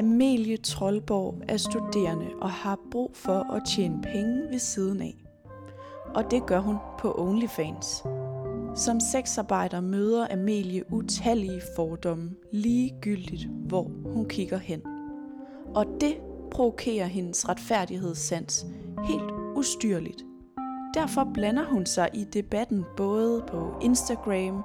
Amelie Trollborg er studerende og har brug for at tjene penge ved siden af. Og det gør hun på OnlyFans. Som sexarbejder møder Amelie utallige fordomme ligegyldigt, hvor hun kigger hen. Og det provokerer hendes retfærdighedssans helt ustyrligt. Derfor blander hun sig i debatten både på Instagram,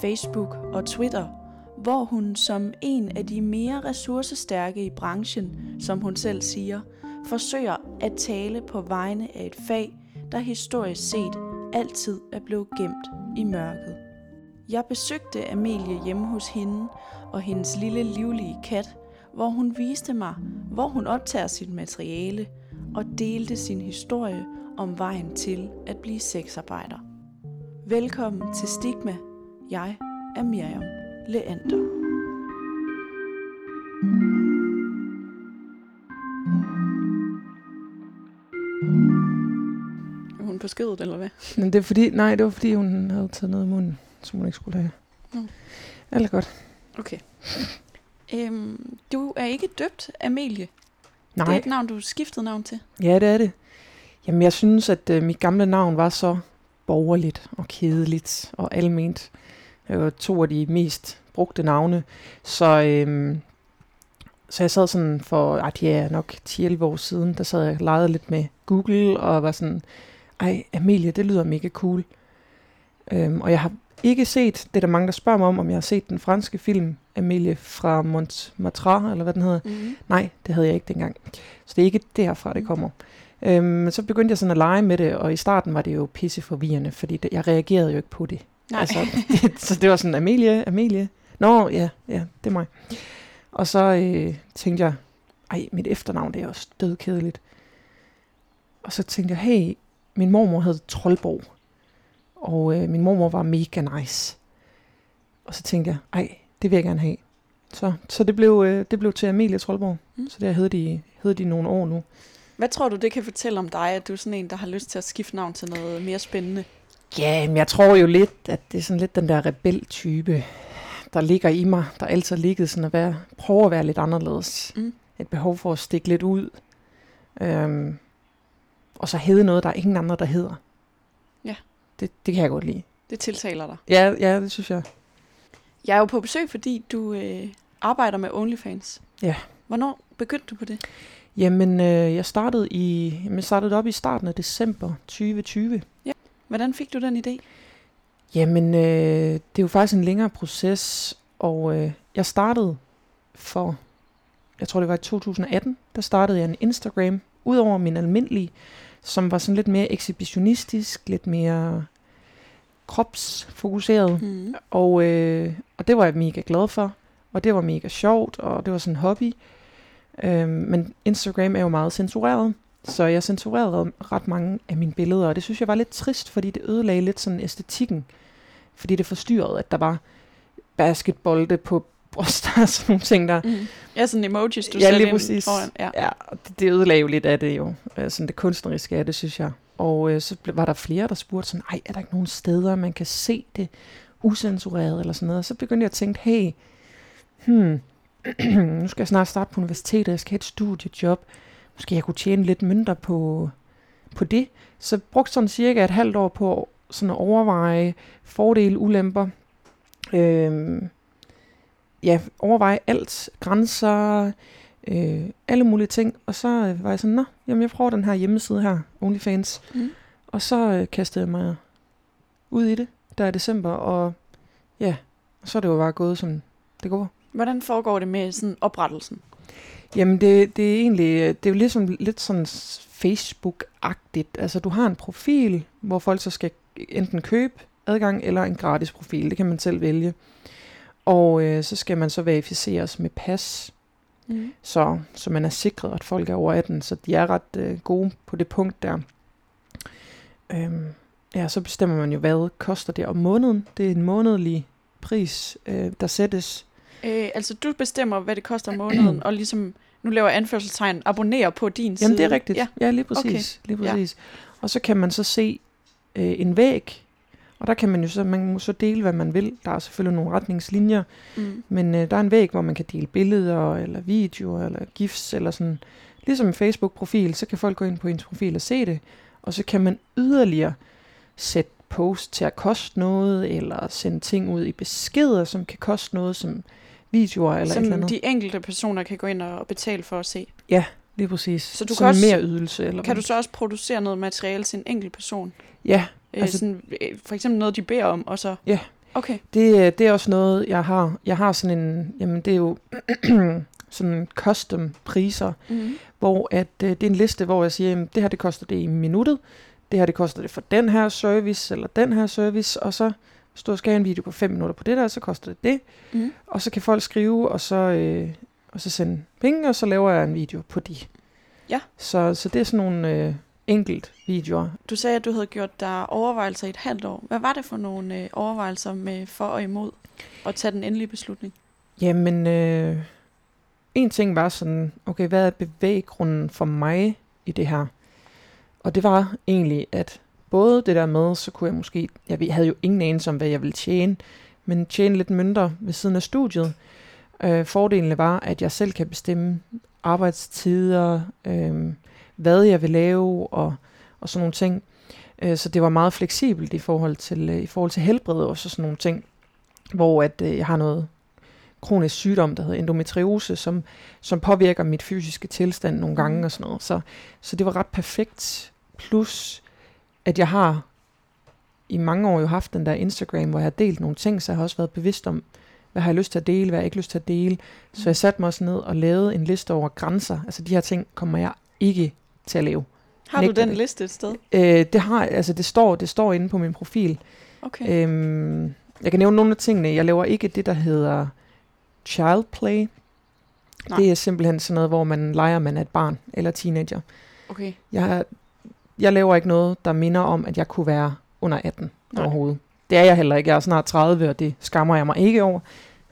Facebook og Twitter, hvor hun som en af de mere ressourcestærke i branchen, som hun selv siger, forsøger at tale på vegne af et fag, der historisk set altid er blevet gemt i mørket. Jeg besøgte Amelie hjemme hos hende og hendes lille livlige kat, hvor hun viste mig, hvor hun optager sit materiale og delte sin historie om vejen til at blive sexarbejder. Velkommen til Stigma. Jeg er Miriam Leander. Er hun på skødet, eller hvad? Men det er fordi, nej, det var fordi, hun havde taget noget i munden, som hun ikke skulle have. Mm. Alt godt. Okay. Øhm, du er ikke døbt Amelie. Nej, Det er et navn, du skiftede navn til. ja, det er det. Jamen, jeg synes, at øh, mit gamle navn var så borgerligt og kedeligt og alment. Det var to af de mest brugte navne. Så, øhm, så jeg sad sådan for, at det er nok 10-11 år siden, der sad jeg og legede lidt med Google og var sådan, ej, Amelie, det lyder mega cool. Øhm, og jeg har ikke set, det er der mange, der spørger mig om, om jeg har set den franske film, Amelie fra Montmartre, eller hvad den hedder. Mm-hmm. Nej, det havde jeg ikke dengang. Så det er ikke derfra, det kommer. Øhm, men så begyndte jeg sådan at lege med det, og i starten var det jo pisse forvirrende, fordi det, jeg reagerede jo ikke på det. Nej. Altså, det, så det var sådan, Amelie, Amelie. Nå, ja, ja, det er mig. Og så øh, tænkte jeg, ej, mit efternavn, det er også dødkedeligt. Og så tænkte jeg, hey, min mormor hed Trollborg, og øh, min mormor var mega nice. Og så tænkte jeg, ej, det vil jeg gerne have. Så, så det, blev, øh, det blev til Amelie Trollborg. Mm. Så det har heddet i, heddet i nogle år nu. Hvad tror du, det kan fortælle om dig, at du er sådan en, der har lyst til at skifte navn til noget mere spændende? Ja, men jeg tror jo lidt, at det er sådan lidt den der rebel-type, der ligger i mig, der altid har ligget sådan at være, prøve at være lidt anderledes. Mm. Et behov for at stikke lidt ud. Øhm, og så hedde noget, der er ingen andre, der hedder. Ja. Det, det kan jeg godt lide. Det tiltaler dig. Ja, ja, det synes jeg. Jeg er jo på besøg, fordi du øh, arbejder med OnlyFans. Ja. Hvornår begyndte du på det? Jamen, øh, jeg startede i, jamen, jeg startede op i starten af december 2020. Hvordan fik du den idé? Jamen, øh, det er jo faktisk en længere proces, og øh, jeg startede for, jeg tror det var i 2018, der startede jeg en Instagram, udover min almindelige, som var sådan lidt mere ekshibitionistisk, lidt mere kropsfokuseret, Mm. og, øh, og det var jeg mega glad for, og det var mega sjovt, og det var sådan en hobby. Øh, men Instagram er jo meget censureret, så jeg censurerede ret mange af mine billeder, og det synes jeg var lidt trist, fordi det ødelagde lidt sådan æstetikken. Fordi det forstyrrede, at der var basketbolde på bryster og sådan nogle ting der. Mm. Ja, sådan emojis, du Ja, lige præcis. foran. Ja. Ja, og det, det ødelagde jo lidt af det jo. Øh, Sådan det kunstneriske af det, synes jeg. Og øh, så var der flere, der spurgte sådan, ej, er der ikke nogen steder, man kan se det usensureret eller sådan noget? Og så begyndte jeg at tænke, hey, hmm, nu skal jeg snart starte på universitetet, jeg skal have et studiejob. Måske jeg kunne tjene lidt mindre på, på det. Så brugte sådan cirka et halvt år på sådan at overveje fordele, ulemper. Øhm, ja, overveje alt, grænser, øh, alle mulige ting. Og så øh, var jeg sådan, nå, jamen jeg prøver den her hjemmeside her, OnlyFans. Mm. Og så øh, kastede jeg mig ud i det, der i december, og ja, så er det jo bare gået, som det går. Hvordan foregår det med sådan oprettelsen? Jamen det, det er egentlig, øh, det er jo ligesom, lidt sådan Facebook-agtigt. Altså du har en profil, hvor folk så skal enten købe adgang eller en gratis profil. Det kan man selv vælge. Og øh, så skal man så verificeres med pas, Mm. så, så man er sikret, at folk er over 18. Så de er ret øh, gode på det punkt der. Øhm, ja, så bestemmer man jo, hvad koster det om måneden. Det er en månedlig pris, øh, der sættes. Øh, altså, du bestemmer, hvad det koster om måneden, og ligesom, nu laver anførselstegn, abonnerer på din side. Jamen det er rigtigt. Ja. Ja, ja lige præcis. Okay. Lige præcis. Ja. Og så kan man så se øh, en væg, Og der kan man jo så, man må så dele, hvad man vil. Der er selvfølgelig nogle retningslinjer, Mm. men øh, der er en væg, hvor man kan dele billeder, eller videoer, eller gifs, eller sådan. Ligesom en Facebook-profil, så kan folk gå ind på ens profil og se det. Og så kan man yderligere sætte post til at koste noget, eller sende ting ud i beskeder, som kan koste noget, som videoer eller et eller Som andet. de enkelte personer kan gå ind og betale for at se. Lige præcis. Så du kan Som også- mere ydelse. Eller Kan du så også producere noget materiale til en enkelt person? Ja, Øh, Altså- sådan, øh, for eksempel noget, de beder om, og så... Ja. Okay. det, øh, det er også noget, jeg har. Jeg har sådan en, jamen det er jo sådan custom priser, Mm. hvor at, øh, det er en liste, hvor jeg siger, jamen, det her det koster det i minuttet, det her det koster det for den her service, eller den her service, og så du skal have en video på 5 minutter på det der, så koster det det, Mm. og så kan folk skrive, og så, øh, og så sende penge, og så laver jeg en video på de. Ja. Så, så det er sådan nogle øh, enkelt videoer. Du sagde, at du havde gjort dig overvejelser i et halvt år. Hvad var det for nogle øh, overvejelser med for og imod at tage den endelige beslutning? Jamen, øh, en ting var sådan, okay, hvad er bevæggrunden for mig i det her? Og det var egentlig, at både det der med, så kunne jeg måske, jeg havde jo ingen anelse om, hvad jeg ville tjene, men tjene lidt mindre ved siden af studiet. Øh, fordelene var, at jeg selv kan bestemme arbejdstider, øh, hvad jeg vil lave og, og sådan nogle ting. Øh, så det var meget fleksibelt i forhold til, øh, i forhold til helbred og så sådan nogle ting, hvor at øh, jeg har noget kronisk sygdom, der hedder endometriose, som, som påvirker mit fysiske tilstand nogle gange Mhm. og sådan noget. Så, så det var ret perfekt. Plus, at jeg har i mange år jo haft den der Instagram, hvor jeg har delt nogle ting, så jeg har også været bevidst om, hvad har jeg lyst til at dele, hvad har jeg ikke lyst til at dele. Så jeg satte mig også ned og lavede en liste over grænser. Altså de her ting kommer jeg ikke til at lave. Har du Nægter den det. liste et sted? Øh, det har, altså det står, det står inde på min profil. Okay. Øhm, jeg kan nævne nogle af tingene. Jeg laver ikke det, der hedder child play. Nej. Det er simpelthen sådan noget, hvor man leger, man er et barn eller teenager. okay. Jeg, jeg laver ikke noget, der minder om, at jeg kunne være under 18 Nej. Overhovedet. Det er jeg heller ikke. Jeg er snart 30, og det skammer jeg mig ikke over.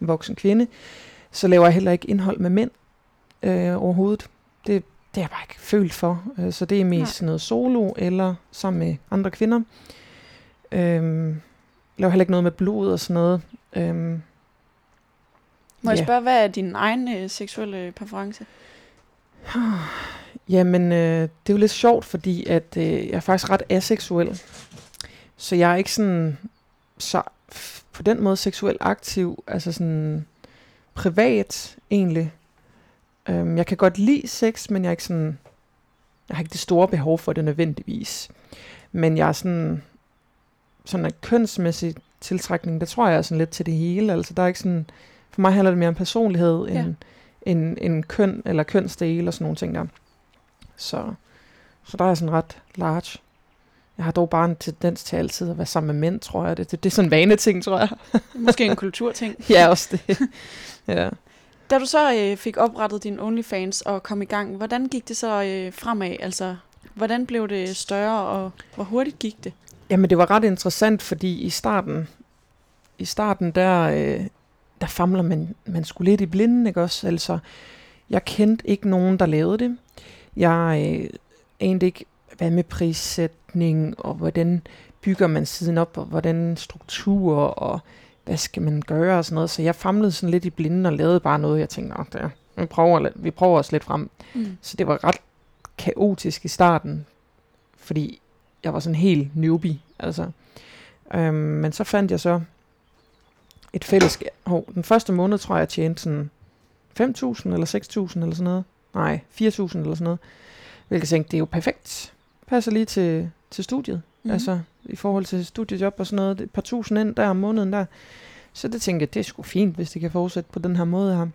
En voksen kvinde. Så laver jeg heller ikke indhold med mænd øh, overhovedet. Det, det er jeg bare ikke følt for. Øh, så det er mest Nej. sådan noget solo eller sammen med andre kvinder. Øhm, laver heller ikke noget med blod og sådan noget. Øhm, Må jeg Ja. spørge, hvad er din egen øh, seksuelle præference? Jamen, øh, det er jo lidt sjovt, fordi at øh, jeg er faktisk ret aseksuel. Så jeg er ikke sådan så på den måde seksuelt aktiv, altså sådan privat egentlig. Øhm, jeg kan godt lide sex, men jeg er ikke sådan, jeg har ikke det store behov for det nødvendigvis. Men jeg er sådan, sådan en kønsmæssig tiltrækning, der tror jeg er sådan lidt til det hele. Altså der er ikke sådan, for mig handler det mere om personlighed, Ja. end, end, end køn eller kønsdele og sådan nogle ting der. Så, så der er jeg sådan ret large. Jeg har dog bare en tendens til altid at være sammen med mænd, tror jeg. Det, det, det er sådan en vaneting, tror jeg. Måske en kulturting. ja, også det. ja. Da du så øh, fik oprettet din OnlyFans og kom i gang, hvordan gik det så øh, fremad? Altså, hvordan blev det større, og hvor hurtigt gik det? Jamen, det var ret interessant, fordi i starten, i starten der, øh, der famler man, man skulle lidt i blinden, ikke også? Altså, jeg kendte ikke nogen, der lavede det. Jeg øh, anede ikke, hvad med prissætning, og hvordan bygger man siden op, og hvordan struktur, og hvad skal man gøre, og sådan noget. Så jeg famlede sådan lidt i blinden og lavede bare noget, jeg tænkte, "Nå, det, vi, prøver, vi prøver os lidt frem. Mm. Så det var ret kaotisk i starten, fordi jeg var sådan helt newbie, altså. Øhm, men så fandt jeg så et fællesskab. Hov, den første måned tror jeg, jeg tjente sådan 5.000 eller 6.000 eller sådan noget. Nej, 4.000 eller sådan noget. Hvilket tænkte, det er jo perfekt. Passer lige til, til studiet. Mm. Altså i forhold til studiejob og sådan noget. Et par tusind ind der om måneden der. Så det tænkte jeg, det er sgu fint, hvis det kan fortsætte på den her måde her.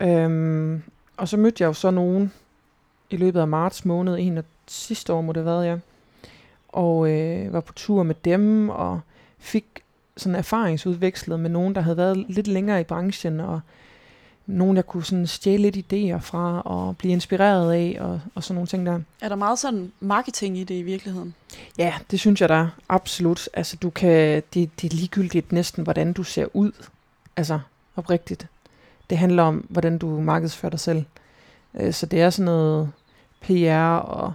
Øhm, og så mødte jeg jo så nogen i løbet af marts måned, en af sidste år må det have været, ja. Og øh, var på tur med dem, og fik sådan erfaringsudvekslet med nogen, der havde været lidt længere i branchen, og nogen, jeg kunne sådan stjæle lidt idéer fra, og blive inspireret af, og, og sådan nogle ting der. Er der meget sådan marketing i det i virkeligheden? Ja, det synes jeg der er. Absolut. Altså, du kan, det, det er ligegyldigt næsten, hvordan du ser ud. Altså, oprigtigt. Det handler om, hvordan du markedsfører dig selv. Øh, Så det er sådan noget PR og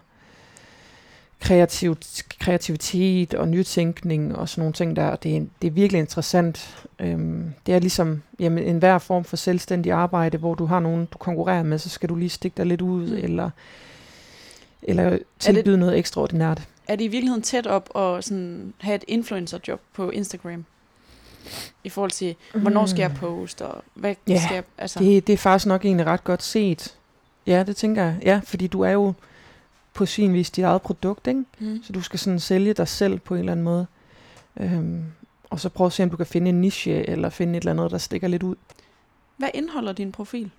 kreativ, kreativitet og nytænkning og sådan nogle ting der. Det er, det er virkelig interessant. Øhm, det er ligesom jamen, en hver form for selvstændig arbejde, hvor du har nogen, du konkurrerer med, så skal du lige stikke dig lidt ud, mm. eller, eller tilbyde det, noget ekstraordinært. Er det i virkeligheden tæt op at sådan have et influencerjob på Instagram? I forhold til, hvornår skal jeg mm. poste, og hvad ja, skal jeg... Altså. Det, det er faktisk nok egentlig ret godt set. Ja, det tænker jeg. Ja, fordi du er jo på sin vis dit eget produkt, ikke? Mm. Så du skal sådan sælge dig selv på en eller anden måde. Øhm, og så prøve at se, om du kan finde en niche, eller finde et eller andet, der stikker lidt ud. Hvad indeholder din profil?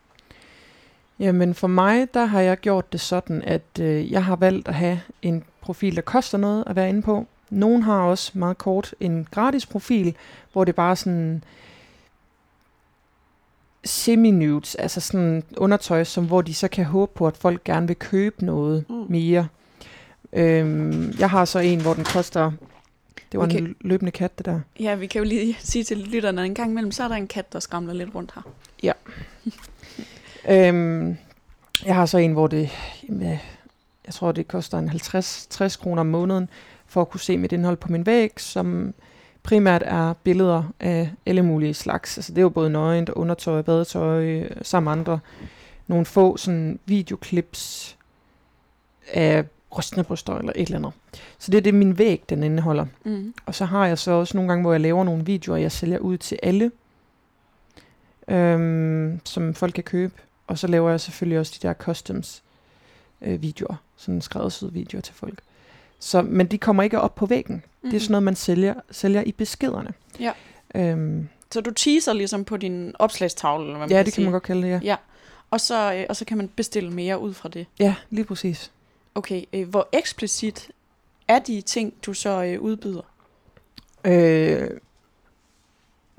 Jamen for mig, der har jeg gjort det sådan, at øh, jeg har valgt at have en profil, der koster noget at være inde på. Nogen har også meget kort en gratis profil, hvor det bare sådan semi-nudes, altså sådan undertøj, som, hvor de så kan håbe på, at folk gerne vil købe noget mm. mere. Øhm, jeg har så en, hvor den koster... Det var okay. en løbende kat, det der. Ja, vi kan jo lige sige til lytterne, at en gang imellem, så er der en kat, der skramler lidt rundt her. Ja. øhm, jeg har så en, hvor det... Jeg tror, det koster en 50-60 kroner om måneden, for at kunne se mit indhold på min væg, som primært er billeder af alle mulige slags. Altså det er jo både nøgent, undertøj, badetøj, sammen andre. Nogle få sådan videoklips af rystende bryster eller et eller andet. Så det er det, min væg den indeholder. Mm. Og så har jeg så også nogle gange, hvor jeg laver nogle videoer, jeg sælger ud til alle, øhm, som folk kan købe. Og så laver jeg selvfølgelig også de der customs øh, videoer, sådan skræddersyede videoer til folk. Så, men de kommer ikke op på væggen. Mm. Det er sådan noget, man sælger, sælger i beskederne. Ja. Øhm, så du teaser ligesom på din opslagstavle? Eller hvad man ja, kan det sige. kan man godt kalde det, ja. ja. Og, så, øh, og så kan man bestille mere ud fra det? Ja, lige præcis. Okay, øh, hvor eksplicit er de ting, du så øh, udbyder? Øh,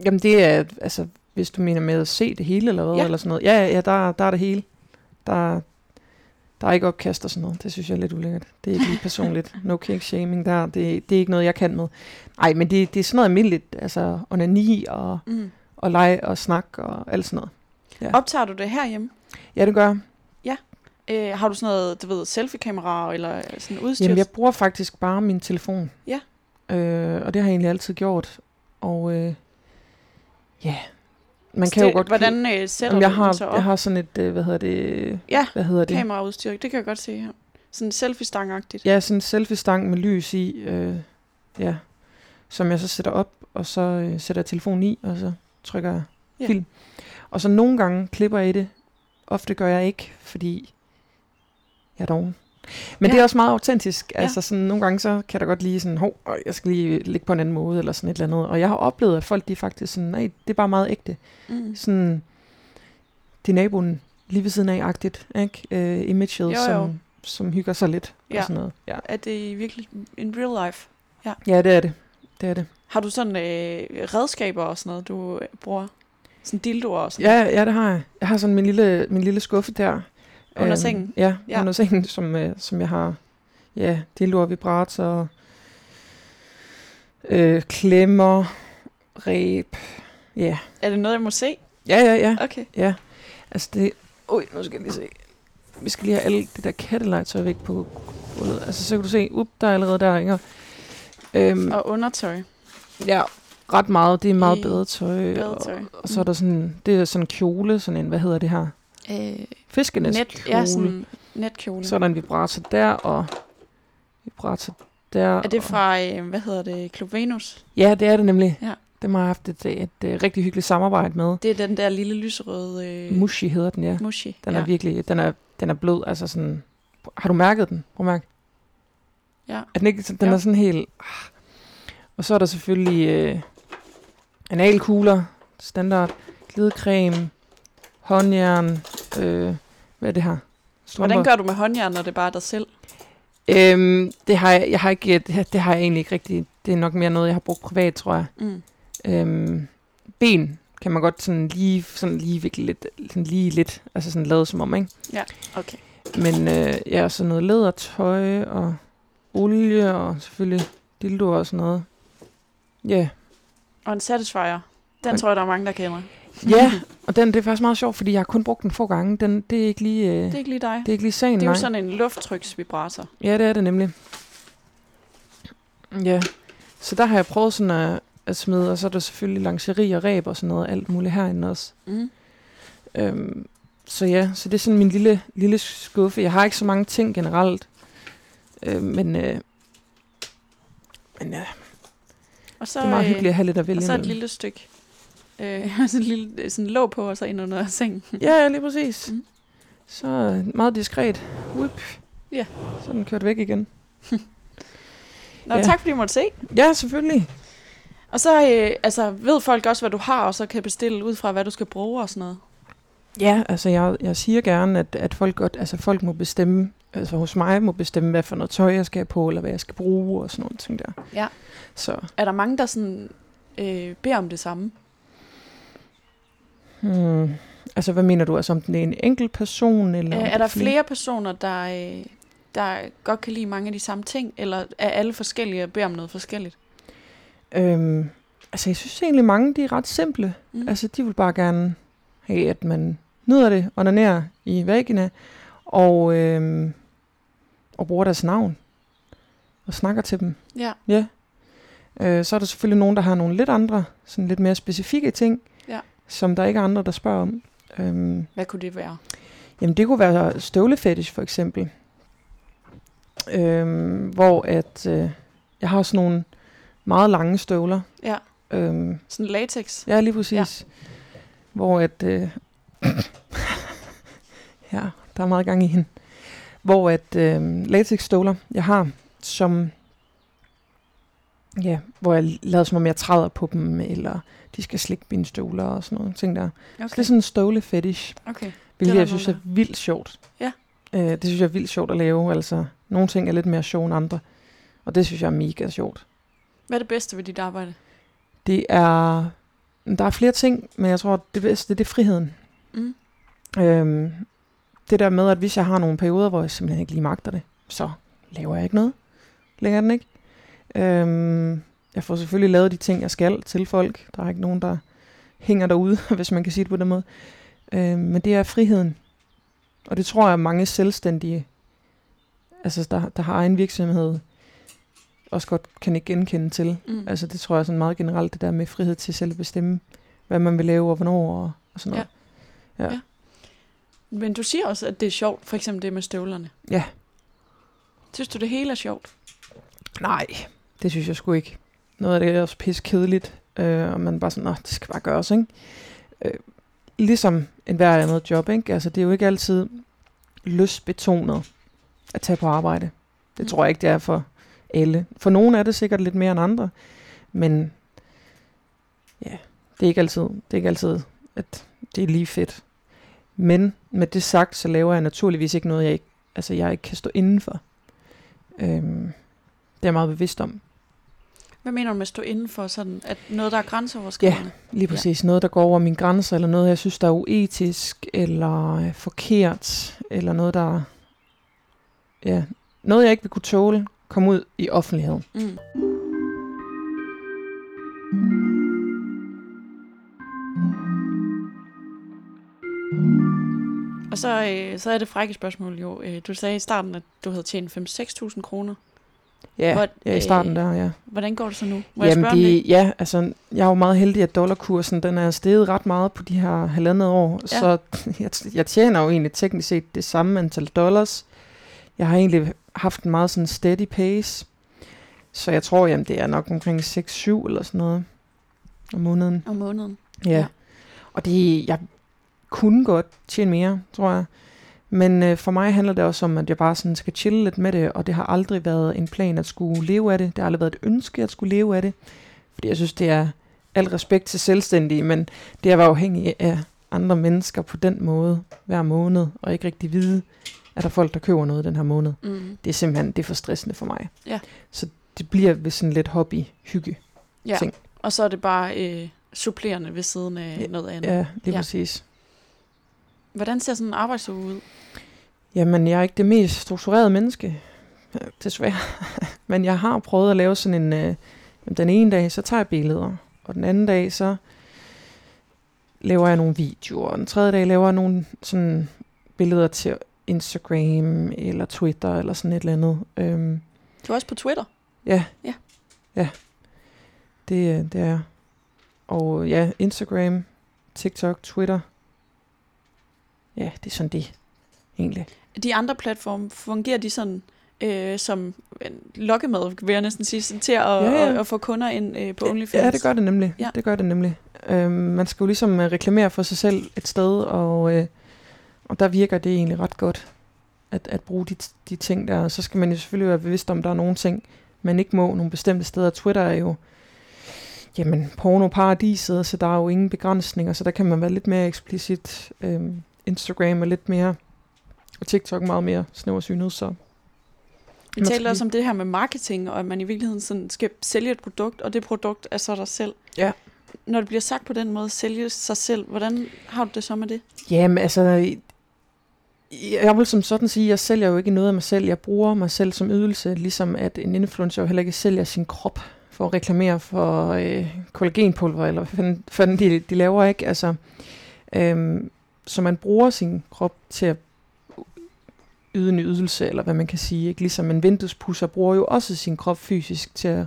jamen det er, altså hvis du mener med at se det hele eller hvad, ja. eller sådan noget. Ja, ja, der, der er det hele. Der, der er ikke opkast og sådan noget. Det synes jeg er lidt ulækkert. Det er ikke lige personligt. No cake shaming der. Det, det er ikke noget, jeg kan med. Nej, men det, det er sådan noget almindeligt. Altså onani og, mm. og leg og snak og alt sådan noget. Ja. Optager du det herhjemme? Ja, det gør Ja. Øh, har du sådan noget, du ved, selfie-kamera eller sådan udstyr? Jamen, jeg bruger faktisk bare min telefon. Ja. Øh, og det har jeg egentlig altid gjort. Og øh, ja, man kan jo godt... Hvordan øh, sætter jeg du har, så op? Jeg har sådan et, øh, hvad hedder det? Ja, hvad hedder det? kameraudstyr. Det kan jeg godt se her. Sådan selfie-stang-agtigt. Ja, sådan en selfie-stang med lys i. Øh, ja, som jeg så sætter op, og så øh, sætter jeg telefonen i, og så trykker jeg ja. film. Og så nogle gange klipper jeg i det. Ofte gør jeg ikke, fordi jeg er doven. Men ja. det er også meget autentisk. Ja. Altså sådan, nogle gange så kan der godt lige sådan, hov, jeg skal lige ligge på en anden måde, eller sådan et eller andet. Og jeg har oplevet, at folk de faktisk sådan, nej, det er bare meget ægte. Mm. Sådan, det er naboen lige ved siden af-agtigt, ikke? Uh, imaget, jo, jo. Som, som hygger sig lidt. Ja. Og sådan noget. Ja. Er det virkelig in real life? Ja, ja det er det. det, er det. Har du sådan øh, redskaber og sådan noget, du bruger? Sådan dildoer og sådan ja, noget? Ja, det har jeg. Jeg har sådan min lille, min lille skuffe der, under øhm, sengen? Ja, ja, under sengen, som, øh, som jeg har. Ja, dildoer, vibrator, øh, klemmer, ræb. Ja. Er det noget, jeg må se? Ja, ja, ja. Okay. Ja. Altså det... Oj, nu skal jeg lige se. Vi skal lige have alle det der kattelegetøj væk på gulvet. Altså så kan du se, up, der er allerede der, ikke? Øhm, og undertøj. Ja, ret meget. Det er meget bedre tøj. Bedre Og, og så er der sådan, det er sådan en kjole, sådan en, hvad hedder det her? Øh, Fiskenes net, Ja, sådan netkjole. Så er der en vibrator der, og vibrator der. Er det fra, øh, hvad hedder det, Club Venus? Ja, det er det nemlig. Ja. Det har jeg haft et, et, et, et rigtig hyggeligt samarbejde med. Det er den der lille lyserøde... Øh... Mushi hedder den, ja. Mushi, Den ja. er virkelig, den er, den er blød, altså sådan... Har du mærket den? Prøv at mærke. Ja. Er den ikke, den ja. er sådan helt... Ah. Og så er der selvfølgelig øh, analkugler, standard, glidecreme, håndjern, øh, hvad er det her? Strømper. Hvordan gør du med håndjern, når det er bare dig selv? Øhm, det har jeg, jeg har ikke, det, det har jeg egentlig ikke rigtig. Det er nok mere noget, jeg har brugt privat, tror jeg. Mm. Øhm, ben kan man godt sådan lige, sådan lige vikle lidt, sådan lige lidt, altså sådan lade som om, ikke? Ja, okay. Men øh, ja, så noget lædertøj og olie og selvfølgelig dildo og sådan noget. Ja. Yeah. Og en Satisfyer. Den og, tror jeg, der er mange, der kender. Ja, og den, det er faktisk meget sjovt, fordi jeg har kun brugt den få gange. Den, det er ikke lige... Øh, det er ikke lige dig. Det er ikke lige sagen, Det er nej. jo sådan en lufttryksvibrator. Ja, det er det nemlig. Ja, så der har jeg prøvet sådan at, at smide, og så er der selvfølgelig lanceri og ræb og sådan noget, alt muligt herinde også. Mm. Øhm, så ja, så det er sådan min lille, lille skuffe. Jeg har ikke så mange ting generelt, øh, men, øh, men ja, Og så, det er meget øh, hyggeligt at have lidt at vælge Og så et imellem. lille stykke. Øh, sådan et lille sådan låg på, og så ind under sengen. Ja, ja, lige præcis. Mm. Så øh, meget diskret. Whoop. Ja. Så den kørt væk igen. Nå, Ja. tak fordi du måtte se. Ja, selvfølgelig. Og så øh, altså, ved folk også, hvad du har, og så kan bestille ud fra, hvad du skal bruge og sådan noget. Ja, altså jeg, jeg siger gerne, at, at folk, godt, altså folk må bestemme, altså hos mig må bestemme, hvad for noget tøj jeg skal have på, eller hvad jeg skal bruge og sådan nogle ting der. Ja. Så Er der mange, der sådan, øh, beder om det samme? Hmm, altså hvad mener du, altså om den er en enkelt person? Eller Øh, det er der flere personer, der, øh, der godt kan lide mange af de samme ting, eller er alle forskellige og beder om noget forskelligt? Øhm, altså jeg synes egentlig mange, de er ret simple. Mm. Altså, de vil bare gerne have, at man nyder det, onanerer i vagina, og, øhm, og bruger deres navn, og snakker til dem. Ja, Ja. Øh, så er der selvfølgelig nogen, der har nogle lidt andre, sådan lidt mere specifikke ting. Som der ikke er andre, der spørger om. Øhm, hvad kunne det være? Jamen det kunne være støvlefetish for eksempel. Øhm, hvor at øh, jeg har sådan nogle meget lange støvler. Ja, Øhm, sådan latex. ja, lige præcis. Ja. Hvor at... Øh, ja, der er meget gang i hende. Hvor at øh, latex støvler, jeg har, som... Ja, hvor jeg lader som om jeg træder på dem, eller de skal slikke mine støvler og sådan noget ting der. Okay. Så det er sådan en støvlefetish. okay. Hvilket jeg synes er vildt sjovt. Ja. Øh, det synes jeg er vildt sjovt at lave. Altså, nogle ting er lidt mere sjove end andre. Og det synes jeg er mega sjovt. Hvad er det bedste ved dit arbejde? Det er... Der er flere ting, men jeg tror, det bedste det er friheden. Mm. Øhm, det der med, at hvis jeg har nogle perioder, hvor jeg simpelthen ikke lige magter det, så laver jeg ikke noget. Længere den ikke. Øhm, jeg får selvfølgelig lavet de ting, jeg skal til folk. Der er ikke nogen, der hænger derude, hvis man kan sige det på den måde. Øhm, men det er friheden. Og det tror jeg, mange selvstændige, altså der, der har egen virksomhed, også godt kan ikke genkende til. Mm. Altså det tror jeg er sådan meget generelt, det der med frihed til selv at bestemme, hvad man vil lave og hvornår og, og sådan noget. Ja. Ja. Men du siger også, at det er sjovt, for eksempel det med støvlerne. Ja. Synes du, det hele er sjovt? Nej, det synes jeg sgu ikke. Noget af det er også pisse kedeligt, øh, og man bare sådan, det skal bare gøres, ikke? Øh, ligesom en hver andet job, ikke? Altså det er jo ikke altid lystbetonet at tage på arbejde. Det Mm. tror jeg ikke, det er for alle. For nogle er det sikkert lidt mere end andre, men ja, det er ikke altid, det er ikke altid, at det er lige fedt. Men med det sagt, så laver jeg naturligvis ikke noget, jeg ikke, altså jeg ikke kan stå indenfor. Øhm, det er jeg meget bevidst om. Hvad mener du med at stå inden for sådan, at noget, der er grænseoverskridende? Lige præcis. Ja. Noget, der går over mine grænser, eller noget, jeg synes, der er uetisk, eller øh, forkert, eller noget, der... Ja, noget, jeg ikke vil kunne tåle, komme ud i offentligheden. Mm. Og så, øh, så er det frække spørgsmål jo. Øh, du sagde i starten, at du havde tjent 5-6.000 kroner. Ja, Hvor- ja i starten øh, der, ja. Hvordan går det så nu? Må jeg Jamen, det? det, ja, altså, jeg er jo meget heldig, at dollarkursen, den er steget ret meget på de her halvandet år. Ja. Så jeg, jeg tjener jo egentlig teknisk set det samme antal dollars. Jeg har egentlig haft en meget sådan steady pace. Så jeg tror, jamen, det er nok omkring 6-7 eller sådan noget om måneden. Om måneden. Ja. ja. Og det, jeg kunne godt tjene mere, tror jeg. Men øh, for mig handler det også om, at jeg bare sådan skal chille lidt med det, og det har aldrig været en plan at skulle leve af det. Det har aldrig været et ønske at skulle leve af det. Fordi jeg synes, det er al respekt til selvstændige, men det at være afhængig af andre mennesker på den måde hver måned, og ikke rigtig vide, at der er folk, der køber noget den her måned. Mm. Det er simpelthen det er for stressende for mig. Ja. Så det bliver ved sådan lidt hobby-hygge. Ja. ting. Og så er det bare øh, supplerende ved siden af Ja. noget andet. Ja, lige Ja. ja. præcis. Hvordan ser sådan en arbejdsuge ud? Jamen, jeg er ikke det mest strukturerede menneske, desværre. Men jeg har prøvet at lave sådan en... Øh, den ene dag, så tager jeg billeder. Og den anden dag, så laver jeg nogle videoer. Og den tredje dag laver jeg nogle sådan billeder til Instagram eller Twitter eller sådan et eller andet. Øhm, Du er også på Twitter. ja. Ja. Ja, det, øh, det er. Og ja, Instagram, TikTok, Twitter. Ja, det er sådan det, egentlig. De andre platforme, fungerer de sådan øh, som en lokkemad, vil jeg næsten sige, sådan til at, ja, ja. At, at få kunder ind øh, på OnlyFans? Ja, det gør det nemlig. Ja. Det gør det nemlig. Øhm, man skal jo ligesom øh, reklamere for sig selv et sted, og, øh, og der virker det egentlig ret godt at, at bruge de, de ting der. Så skal man jo selvfølgelig være bevidst om, der er nogle ting, man ikke må nogle bestemte steder. Twitter er jo jamen, pornoparadiset, så der er jo ingen begrænsninger, så der kan man være lidt mere eksplicit. Øhm, Instagram er lidt mere, og TikTok meget mere snæversynet, så vi taler også om det her med marketing, og at man i virkeligheden sådan skal sælge et produkt, og det produkt er så dig selv. Ja. Når det bliver sagt på den måde, sælge sig selv, hvordan har du det så med det? Jamen altså, jeg vil som sådan sige, at jeg sælger jo ikke noget af mig selv. Jeg bruger mig selv som ydelse, ligesom at en influencer jo heller ikke sælger sin krop for at reklamere for øh, kollagenpulver, eller hvad fanden de, de laver, ikke? Altså, øhm, så man bruger sin krop til at yde en ydelse, eller hvad man kan sige. Ikke? Ligesom en vinduespusser bruger jo også sin krop fysisk til at...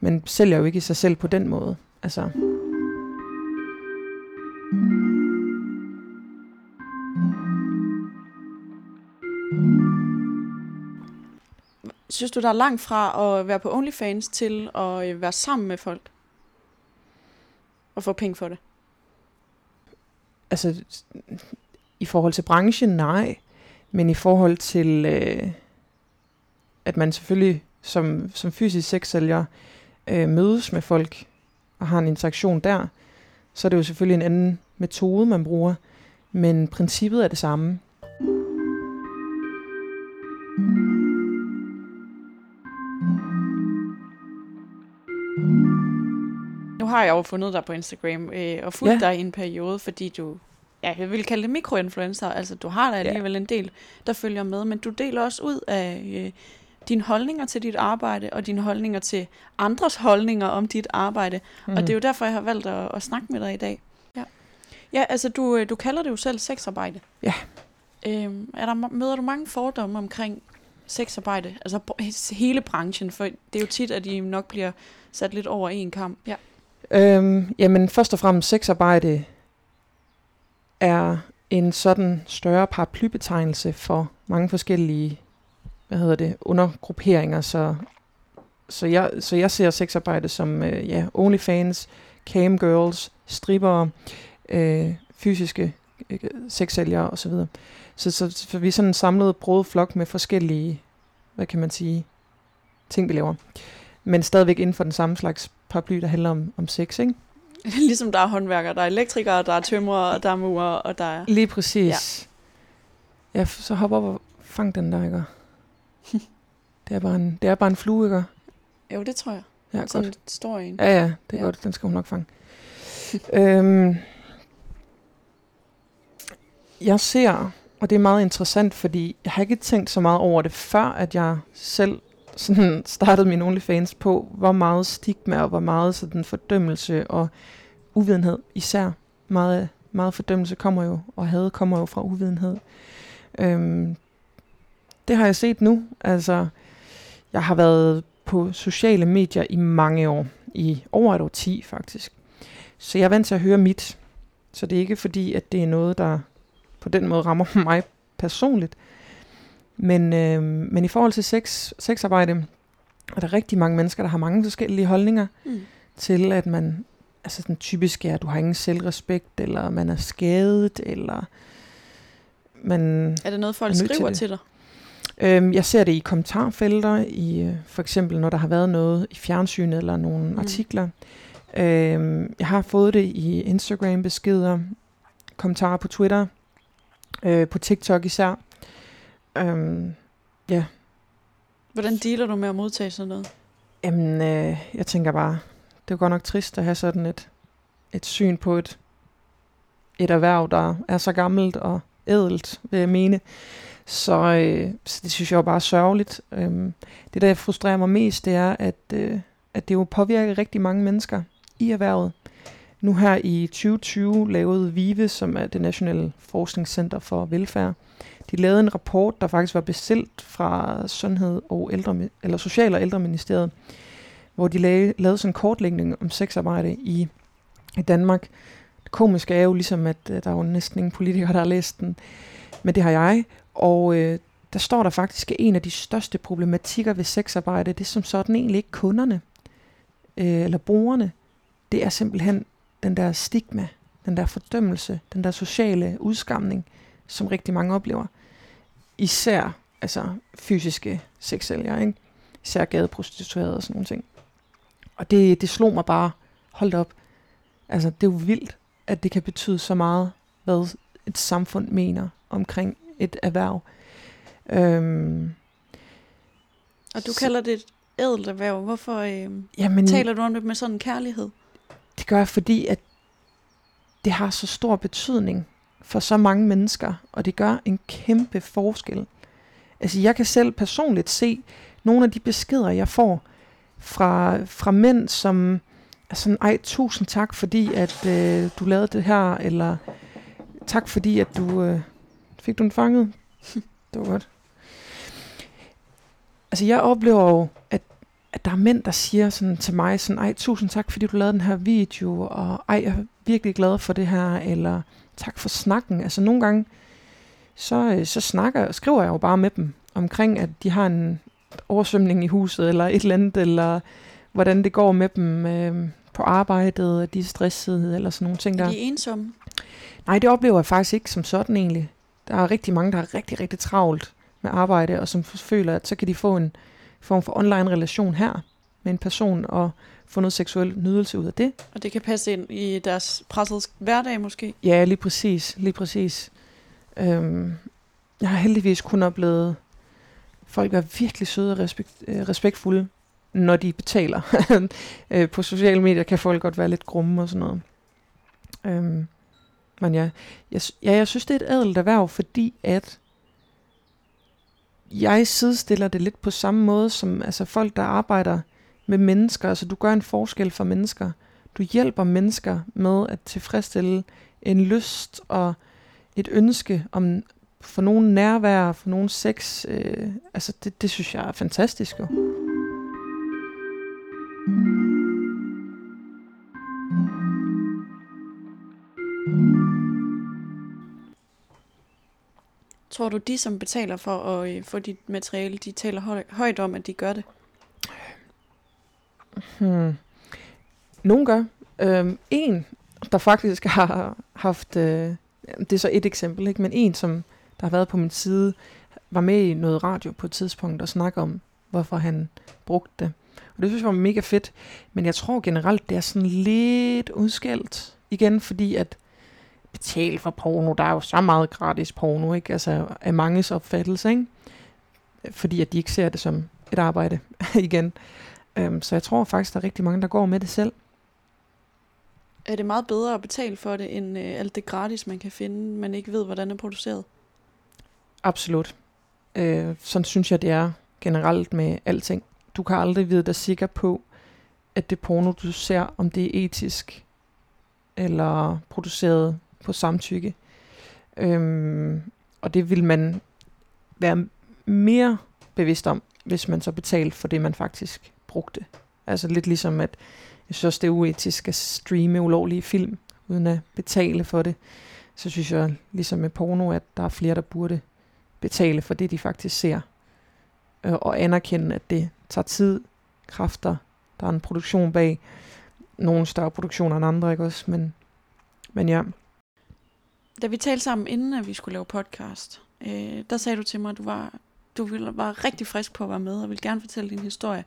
Man sælger jo ikke sig selv på den måde. Altså... Synes du, der er langt fra at være på OnlyFans til at øh, være sammen med folk? Og få penge for det? Altså, i forhold til branchen, nej. Men i forhold til, øh, at man selvfølgelig som, som fysisk sexsælger øh, mødes med folk og har en interaktion der, så er det jo selvfølgelig en anden metode, man bruger. Men princippet er det samme. Har jeg jo fundet dig på Instagram øh, og fulgt ja. dig i en periode, fordi du ja, jeg vil kalde det mikroinfluencer. Altså, du har da alligevel ja. en del, der følger med, men du deler også ud af øh, dine holdninger til dit arbejde, og dine holdninger til andres holdninger om dit arbejde. Mm. Og det er jo derfor, jeg har valgt at, at snakke med dig i dag. Ja, ja altså, du, øh, du kalder det jo selv sexarbejde. Ja. Øhm, er der, møder du mange fordomme omkring sexarbejde? Altså hele branchen, for det er jo tit, at de nok bliver sat lidt over en kamp. Ja. Øhm, jamen, først og fremmest sexarbejde er en sådan større paraplybetegnelse for mange forskellige hvad hedder det, undergrupperinger, så, så, jeg, så jeg ser sexarbejde som øh, ja, OnlyFans, camgirls, stripper, øh, fysiske øh, sexsælgere osv. Så, så, så, så vi er sådan en samlet broet flok med forskellige, hvad kan man sige, ting vi laver. Men stadigvæk inden for den samme slags paraply, der handler om, om sex, ikke? ligesom der er håndværkere, der er elektrikere, der er tømrere, der er murer, og der er... Lige præcis. Ja, ja så hop op og fang den der, ikke? det, er bare en, det er bare en flue, ikke? Jo, det tror jeg. Ja, Sådan godt. står en. Ja, ja, det er ja. godt. Den skal hun nok fange. øhm, jeg ser, og det er meget interessant, fordi jeg har ikke tænkt så meget over det, før at jeg selv sådan startede min OnlyFans på, hvor meget stigma og hvor meget sådan fordømmelse og uvidenhed især. Meget, meget fordømmelse kommer jo, og had kommer jo fra uvidenhed. Øhm, det har jeg set nu. Altså, jeg har været på sociale medier i mange år. I over et år 10 faktisk. Så jeg er vant til at høre mit. Så det er ikke fordi, at det er noget, der på den måde rammer mig personligt. Men, øh, men i forhold til sex, sexarbejde, er der rigtig mange mennesker, der har mange forskellige holdninger mm. til, at man, altså den typiske er, at du har ingen selvrespekt, eller man er skadet, eller man Er det noget, folk skriver til, til dig? Øhm, jeg ser det i kommentarfelter, i øh, for eksempel når der har været noget i fjernsynet eller nogle mm. artikler. Øhm, jeg har fået det i Instagram-beskeder, kommentarer på Twitter, øh, på TikTok især. Øhm, ja. Hvordan dealer du med at modtage sådan noget? Jamen, øh, jeg tænker bare, det er godt nok trist at have sådan et, et syn på et, et erhverv, der er så gammelt og ædelt, vil jeg mene. Så, øh, så det synes jeg er bare sørgeligt. Øhm, det, der frustrerer mig mest, det er, at, øh, at det jo påvirker rigtig mange mennesker i erhvervet. Nu her i 2020 lavede VIVE, som er det Nationale Forskningscenter for Velfærd, de lavede en rapport, der faktisk var bestilt fra Sundhed og ældre, eller Social- og Ældreministeriet, hvor de lavede, lavede sådan en kortlægning om sexarbejde i, i Danmark. Det komiske er jo ligesom, at øh, der er jo næsten ingen politikere, der har læst den, men det har jeg. Og øh, der står der faktisk, at en af de største problematikker ved sexarbejde, det er som sådan egentlig ikke kunderne øh, eller brugerne. Det er simpelthen den der stigma, den der fordømmelse, den der sociale udskamning, som rigtig mange oplever. Især altså fysiske sexsælgere, ikke? Især gadeprostituerede og sådan nogle ting. Og det, det slog mig bare, hold op. Altså, det er jo vildt, at det kan betyde så meget, hvad et samfund mener omkring et erhverv. Øhm, og du så, kalder det et ædelt erhverv. Hvorfor øh, jamen, taler du om det med sådan en kærlighed? Det gør jeg, fordi at det har så stor betydning for så mange mennesker, og det gør en kæmpe forskel. Altså jeg kan selv personligt se nogle af de beskeder, jeg får fra, fra mænd, som er sådan, ej, tusind tak, fordi at øh, du lavede det her, eller tak fordi, at du øh, fik du den fanget. det var godt. Altså jeg oplever jo, at, at der er mænd, der siger sådan til mig, sådan, ej, tusind tak, fordi du lavede den her video, og ej, jeg er virkelig glad for det her, eller tak for snakken. Altså nogle gange, så, øh, så snakker, skriver jeg jo bare med dem omkring, at de har en oversvømning i huset, eller et eller andet, eller hvordan det går med dem øh, på arbejdet, at de er stressede, eller sådan nogle ting der. Er de ensomme? Nej, det oplever jeg faktisk ikke som sådan egentlig. Der er rigtig mange, der er rigtig, rigtig travlt med arbejde, og som føler, at så kan de få en form for online relation her med en person, og få noget seksuel nydelse ud af det. Og det kan passe ind i deres pressede hverdag måske? Ja, lige præcis. Lige præcis. Øhm, jeg har heldigvis kun oplevet, folk er virkelig søde og respekt, øh, respektfulde, når de betaler. Øh, på sociale medier kan folk godt være lidt grumme og sådan noget. Øhm, men ja, jeg, ja, jeg synes, det er et adelt erhverv, fordi at jeg sidestiller det lidt på samme måde som altså folk, der arbejder med mennesker. Altså du gør en forskel for mennesker. Du hjælper mennesker med at tilfredsstille en lyst og et ønske om for nogen nærvær, for nogen sex. Øh, altså det, det synes jeg er fantastisk. Jo. Tror du, de som betaler for at øh, få dit materiale, de taler højt om, at de gør det? Hmm. Nogle gør. Øhm, en, der faktisk har haft, øh, det er så et eksempel, ikke? men en, som der har været på min side, var med i noget radio på et tidspunkt og snakkede om, hvorfor han brugte det. Og det synes jeg var mega fedt. Men jeg tror generelt, det er sådan lidt udskældt igen, fordi at betale for porno, der er jo så meget gratis porno, ikke? Altså af manges opfattelse, ikke? Fordi at de ikke ser det som et arbejde igen. Um, så jeg tror faktisk, der er rigtig mange, der går med det selv. Er det meget bedre at betale for det, end øh, alt det gratis, man kan finde, man ikke ved, hvordan det er produceret? Absolut. Øh, sådan synes jeg, det er generelt med alting. Du kan aldrig vide dig sikker på, at det porno, du ser, om det er etisk eller produceret på samtykke. Øhm, og det vil man være mere bevidst om, hvis man så betalte for det, man faktisk brugte. Altså lidt ligesom, at jeg synes også, det er uetisk at streame ulovlige film, uden at betale for det. Så synes jeg, ligesom med porno, at der er flere, der burde betale for det, de faktisk ser. Øh, og anerkende, at det tager tid, kræfter, der er en produktion bag. Nogle større produktioner end andre, ikke også? Men, men ja. Da vi talte sammen, inden at vi skulle lave podcast, øh, der sagde du til mig, at du var, du ville, var rigtig frisk på at være med, og ville gerne fortælle din historie.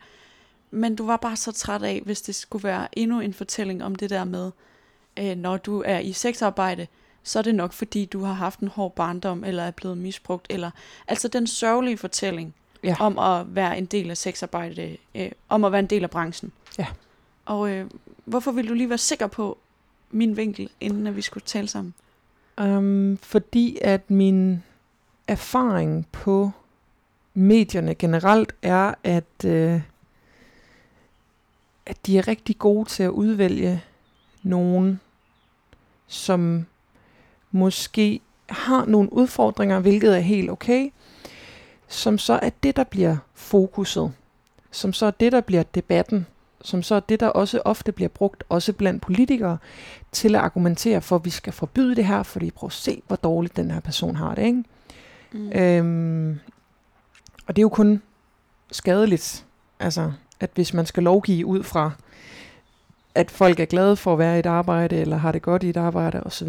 Men du var bare så træt af, hvis det skulle være endnu en fortælling om det der med, øh, når du er i sexarbejde, så er det nok fordi, du har haft en hård barndom, eller er blevet misbrugt, eller altså den sørgelige fortælling ja. om at være en del af sexarbejde, øh, om at være en del af branchen. Ja. Og øh, hvorfor vil du lige være sikker på min vinkel, inden at vi skulle tale sammen? Um, fordi at min erfaring på medierne generelt er, at, øh, at de er rigtig gode til at udvælge nogen, som måske har nogle udfordringer, hvilket er helt okay, som så er det, der bliver fokuset, som så er det, der bliver debatten. som så er det, der også ofte bliver brugt, også blandt politikere, til at argumentere for, at vi skal forbyde det her, fordi prøv at se, hvor dårligt den her person har det. Ikke? Mm. Øhm, og det er jo kun skadeligt, altså, at hvis man skal lovgive ud fra, at folk er glade for at være i et arbejde, eller har det godt i et arbejde, osv.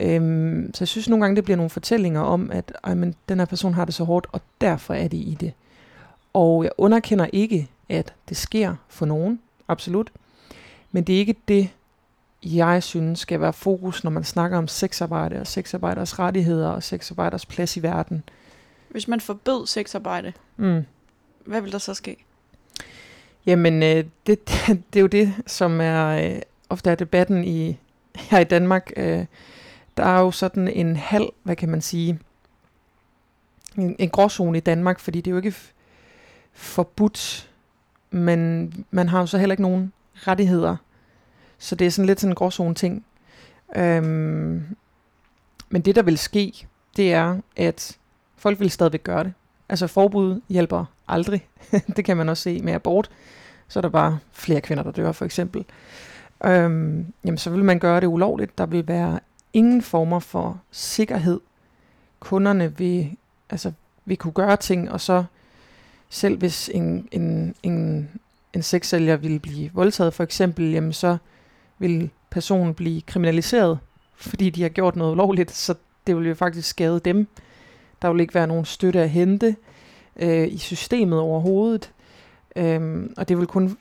Øhm, så jeg synes nogle gange, det bliver nogle fortællinger om, at ej, men, den her person har det så hårdt, og derfor er det i det. Og jeg underkender ikke, at det sker for nogen, absolut. Men det er ikke det, jeg synes skal være fokus, når man snakker om sexarbejde og sexarbejders rettigheder og sexarbejders plads i verden. Hvis man forbød sexarbejde, mm. hvad vil der så ske? Jamen, øh, det, det, det er jo det, som er øh, ofte er debatten i her i Danmark. Øh, der er jo sådan en halv, hvad kan man sige, en, en gråzone i Danmark, fordi det er jo ikke forbudt, men man har jo så heller ikke nogen rettigheder. Så det er sådan lidt sådan en gråzone ting. Øhm, men det, der vil ske, det er, at folk vil stadigvæk gøre det. Altså forbud hjælper aldrig. det kan man også se med abort. Så er der bare flere kvinder, der dør, for eksempel. Øhm, jamen, så vil man gøre det ulovligt. Der vil være ingen former for sikkerhed. Kunderne vil, altså, vil kunne gøre ting, og så selv hvis en, en, en, en sexsælger ville blive voldtaget for eksempel, jamen så vil personen blive kriminaliseret, fordi de har gjort noget ulovligt, så det vil jo faktisk skade dem. Der vil ikke være nogen støtte at hente øh, i systemet overhovedet, øhm, og det vil kun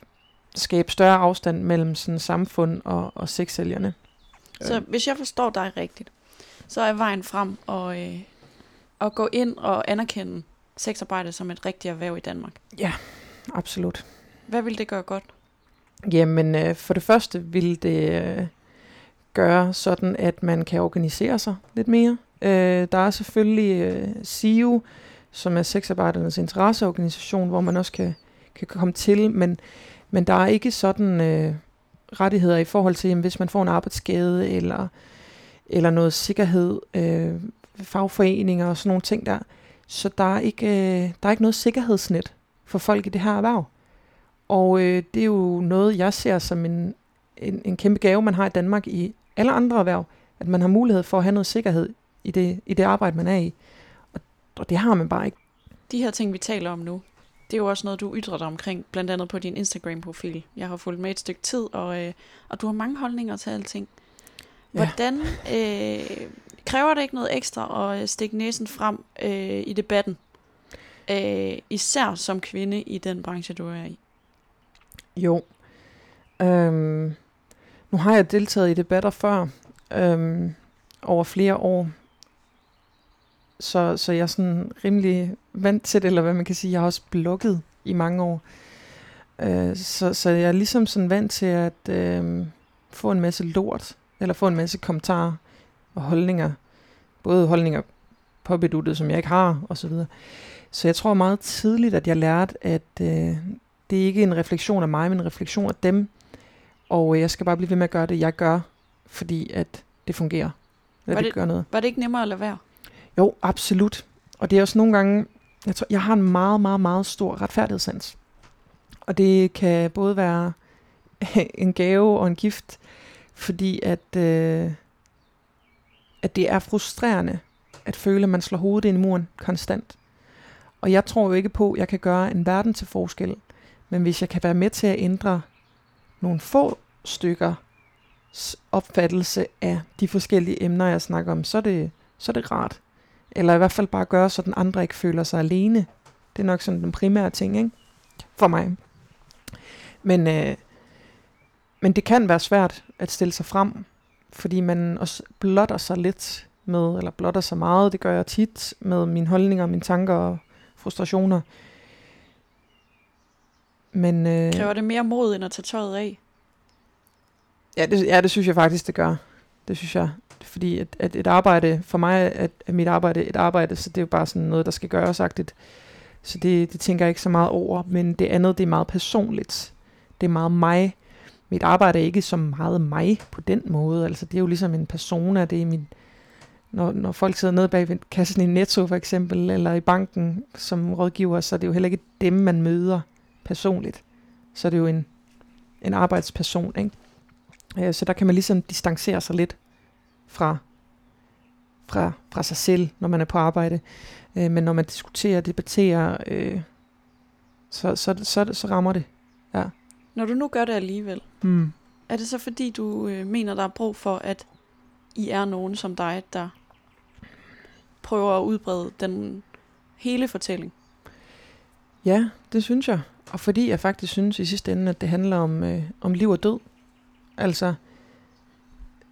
skabe større afstand mellem sådan samfund og, og sexsælgerne. Så hvis jeg forstår dig rigtigt, så er vejen frem og, øh, at gå ind og anerkende sexarbejde som et rigtigt erhverv i Danmark? Ja, absolut. Hvad vil det gøre godt? Jamen, øh, for det første vil det øh, gøre sådan, at man kan organisere sig lidt mere. Øh, der er selvfølgelig øh, SIU, som er sexarbejdernes interesseorganisation, hvor man også kan, kan komme til, men, men der er ikke sådan øh, rettigheder i forhold til, jamen, hvis man får en arbejdsskade eller, eller noget sikkerhed, øh, fagforeninger og sådan nogle ting der. Så der er ikke, øh, der er ikke noget sikkerhedsnet for folk i det her erhverv. Og øh, det er jo noget, jeg ser som en, en, en kæmpe gave, man har i Danmark i alle andre erhverv, at man har mulighed for at have noget sikkerhed i det, i det arbejde, man er i. Og, det har man bare ikke. De her ting, vi taler om nu, det er jo også noget, du ytrer dig omkring, blandt andet på din Instagram-profil. Jeg har fulgt med et stykke tid, og, øh, og du har mange holdninger til alting. Hvordan øh, kræver det ikke noget ekstra at stikke næsen frem øh, i debatten? Øh, især som kvinde i den branche, du er i. Jo. Øhm, nu har jeg deltaget i debatter før, øhm, over flere år. Så, så jeg er sådan rimelig vant til det, eller hvad man kan sige. Jeg har også blokket i mange år. Øh, så, så jeg er ligesom sådan vant til at øh, få en masse lort, eller få en masse kommentarer og holdninger. Både holdninger på beduttet, som jeg ikke har, og så videre. Så jeg tror meget tidligt, at jeg lærte, at øh, det er ikke en refleksion af mig, men en refleksion af dem. Og jeg skal bare blive ved med at gøre det, jeg gør, fordi at det fungerer. Var det, det gør noget. var det ikke nemmere at lade være? Jo, absolut. Og det er også nogle gange, jeg, tror, jeg har en meget, meget, meget stor retfærdighedssans. Og det kan både være en gave og en gift, fordi at, øh, at det er frustrerende at føle, at man slår hovedet ind i muren konstant. Og jeg tror jo ikke på, at jeg kan gøre en verden til forskel. Men hvis jeg kan være med til at ændre nogle få stykker opfattelse af de forskellige emner, jeg snakker om, så er det, så er det rart. Eller i hvert fald bare gøre, så den andre ikke føler sig alene. Det er nok sådan den primære ting, ikke? For mig. Men, øh, men det kan være svært at stille sig frem, fordi man også blotter sig lidt med, eller blotter sig meget, det gør jeg tit, med mine holdninger, mine tanker og frustrationer. Men, øh, Kræver det mere mod, end at tage tøjet af? Ja det, ja, det synes jeg faktisk, det gør. Det synes jeg. Fordi at, at et arbejde, for mig at, er mit arbejde et arbejde, så det er jo bare sådan noget, der skal gøres sagtigt. Så det, det tænker jeg ikke så meget over. Men det andet, det er meget personligt. Det er meget mig. Mit arbejde er ikke så meget mig på den måde. Altså det er jo ligesom en persona, det er min, når, når folk sidder nede bag kassen i Netto for eksempel, eller i banken som rådgiver, så er det jo heller ikke dem, man møder personligt. Så er det jo en en arbejdsperson. Ikke? Øh, så der kan man ligesom distancere sig lidt fra, fra, fra sig selv, når man er på arbejde. Øh, men når man diskuterer, debatterer, øh, så, så, så, så rammer det. Ja. Når du nu gør det alligevel, Hmm. er det så fordi, du øh, mener, der er brug for, at I er nogen som dig, der prøver at udbrede den hele fortælling? Ja, det synes jeg. Og fordi jeg faktisk synes i sidste ende, at det handler om, øh, om liv og død. Altså,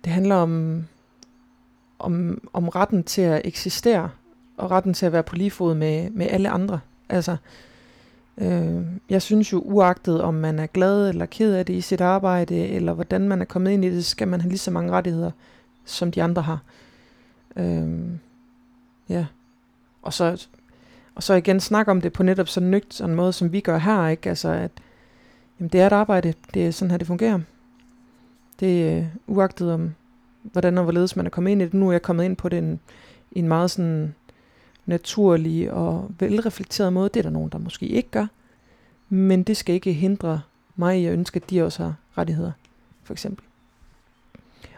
det handler om, om, om retten til at eksistere, og retten til at være på lige fod med, med alle andre. Altså, øh, jeg synes jo, uagtet om man er glad eller ked af det i sit arbejde, eller hvordan man er kommet ind i det, så skal man have lige så mange rettigheder, som de andre har. Øh, ja. Og så, og så igen snakke om det på netop sådan en måde, som vi gør her, ikke? Altså, at jamen, det er et arbejde, det er sådan her, det fungerer. Det er øh, uagtet om, hvordan og hvorledes man er kommet ind i det. Nu er jeg kommet ind på det en, en meget sådan naturlig og velreflekteret måde. Det er der nogen, der måske ikke gør. Men det skal ikke hindre mig i at ønske, at de også har rettigheder, for eksempel.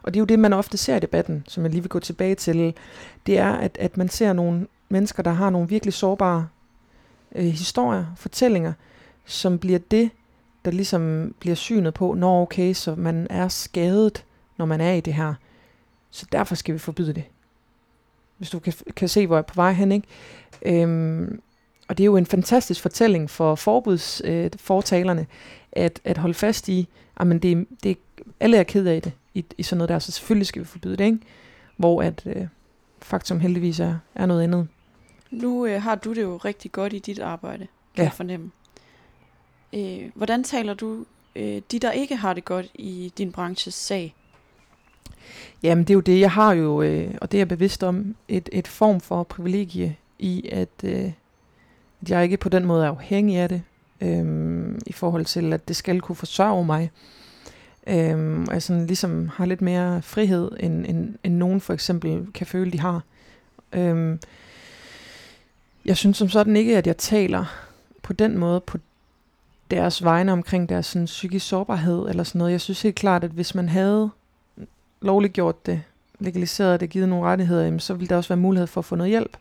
Og det er jo det, man ofte ser i debatten, som jeg lige vil gå tilbage til. Det er, at, at man ser nogle mennesker, der har nogle virkelig sårbare øh, historier, fortællinger, som bliver det, der ligesom bliver synet på, når okay, så man er skadet, når man er i det her. Så derfor skal vi forbyde det. Hvis du kan, kan se, hvor jeg er på vej hen, ikke? Øhm, og det er jo en fantastisk fortælling for forbudsfortalerne, øh, at, at holde fast i, at det, det, alle er ked af det i, i sådan noget der, så selvfølgelig skal vi forbyde det, ikke? Hvor at øh, faktum heldigvis er, er noget andet. Nu øh, har du det jo rigtig godt i dit arbejde, kan Ja. jeg fornemme. Øh, hvordan taler du øh, de, der ikke har det godt i din branches sag? Jamen det er jo det, jeg har jo, øh, og det er jeg bevidst om, et, et form for privilegie i, at, øh, at jeg ikke på den måde er afhængig af det, øh, i forhold til, at det skal kunne forsørge mig. Øh, og jeg sådan ligesom har lidt mere frihed, end, end, end nogen for eksempel kan føle, de har. Øh, jeg synes som sådan ikke, at jeg taler på den måde på deres vegne omkring deres sådan, psykisk sårbarhed eller sådan noget. Jeg synes helt klart, at hvis man havde lovliggjort det, legaliseret det, givet nogle rettigheder, jamen, så ville der også være mulighed for at få noget hjælp.